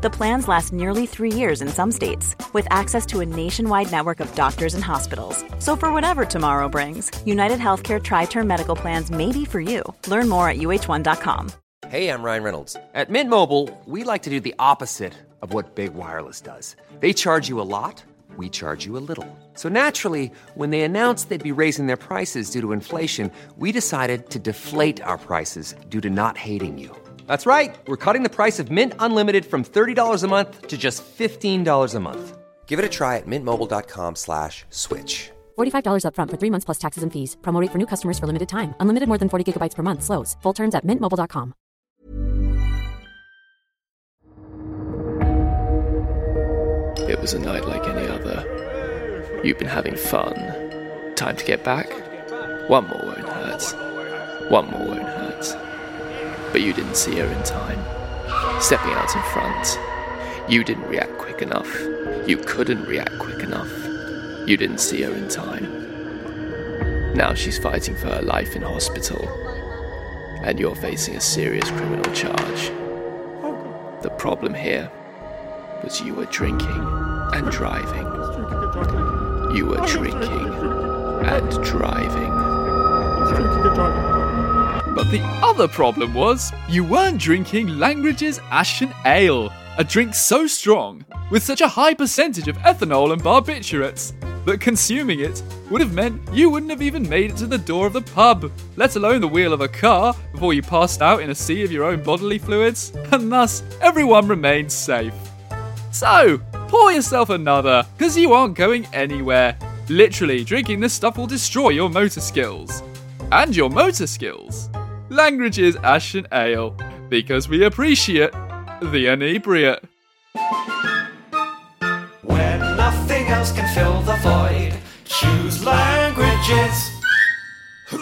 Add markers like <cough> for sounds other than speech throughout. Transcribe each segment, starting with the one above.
The plans last nearly three years in some states, with access to a nationwide network of doctors and hospitals. So, for whatever tomorrow brings, United Healthcare Tri Term Medical Plans may be for you. Learn more at uhone.com. Hey, I'm Ryan Reynolds. At Mint Mobile, we like to do the opposite of what Big Wireless does. They charge you a lot, we charge you a little. So naturally, when they announced they'd be raising their prices due to inflation, we decided to deflate our prices due to not hating you. That's right. We're cutting the price of Mint Unlimited from $30 a month to just $15 a month. Give it a try at mintmobile.com slash switch. $45 upfront for three months plus taxes and fees. Promo rate for new customers for limited time. Unlimited more than 40 gigabytes per month. Slows. Full terms at mintmobile.com. It was a night like any other. You've been having fun. Time to get back? One more won't hurt. One more won't hurt. But you didn't see her in time. Stepping out in front. You didn't react quick enough. You couldn't react quick enough. You didn't see her in time. Now she's fighting for her life in hospital. And you're facing a serious criminal charge. The problem here was you were drinking and driving. You were drinking and driving. But the other problem was you weren't drinking Langridge's Ashen Ale, a drink so strong, with such a high percentage of ethanol and barbiturates, that consuming it would have meant you wouldn't have even made it to the door of the pub, let alone the wheel of a car, before you passed out in a sea of your own bodily fluids, and thus everyone remained safe. So, pour yourself another, because you aren't going anywhere. Literally, drinking this stuff will destroy your motor skills. And your motor skills. Langridge's Ashen Ale, because we appreciate the inebriate. When nothing else can fill the void, choose Langridge's. <sighs>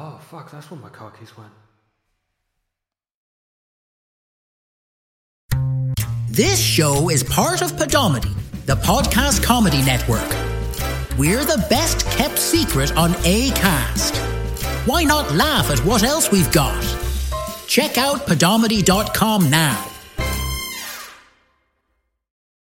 Oh, fuck, that's where my car keys went. This show is part of Podomedy, the podcast comedy network. We're the best kept secret on ACAST. Why not laugh at what else we've got? Check out podomedy.com now.